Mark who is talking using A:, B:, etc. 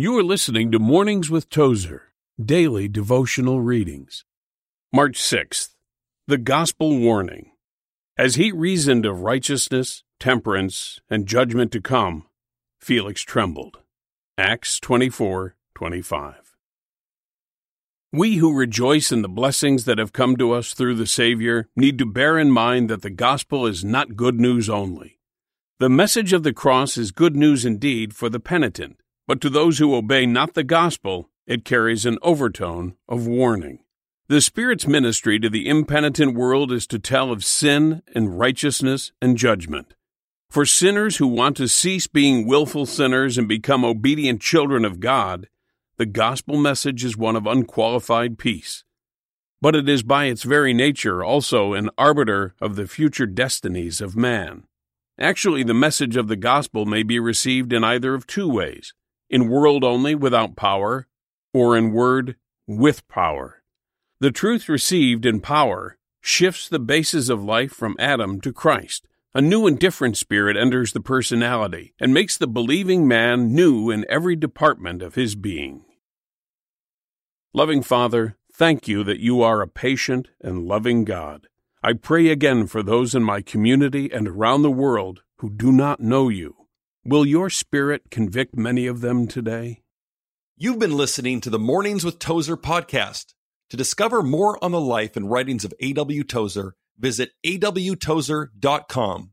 A: You are listening to Mornings with Tozer, daily devotional readings. March 6th, the Gospel Warning. As he reasoned of righteousness, temperance, and judgment to come, Felix trembled. Acts 24 25. We who rejoice in the blessings that have come to us through the Savior need to bear in mind that the gospel is not good news only. The message of the cross is good news indeed for the penitent but to those who obey not the gospel, it carries an overtone of warning. The Spirit's ministry to the impenitent world is to tell of sin and righteousness and judgment. For sinners who want to cease being willful sinners and become obedient children of God, the gospel message is one of unqualified peace. But it is by its very nature also an arbiter of the future destinies of man. Actually, the message of the gospel may be received in either of two ways in world only without power, or in word with power. The truth received in power shifts the basis of life from Adam to Christ. A new and different spirit enters the personality and makes the believing man new in every department of his being. Loving Father, thank you that you are a patient and loving God. I pray again for those in my community and around the world who do not know you. Will your spirit convict many of them today?
B: You've been listening to the Mornings with Tozer podcast. To discover more on the life and writings of A.W. Tozer, visit awtozer.com.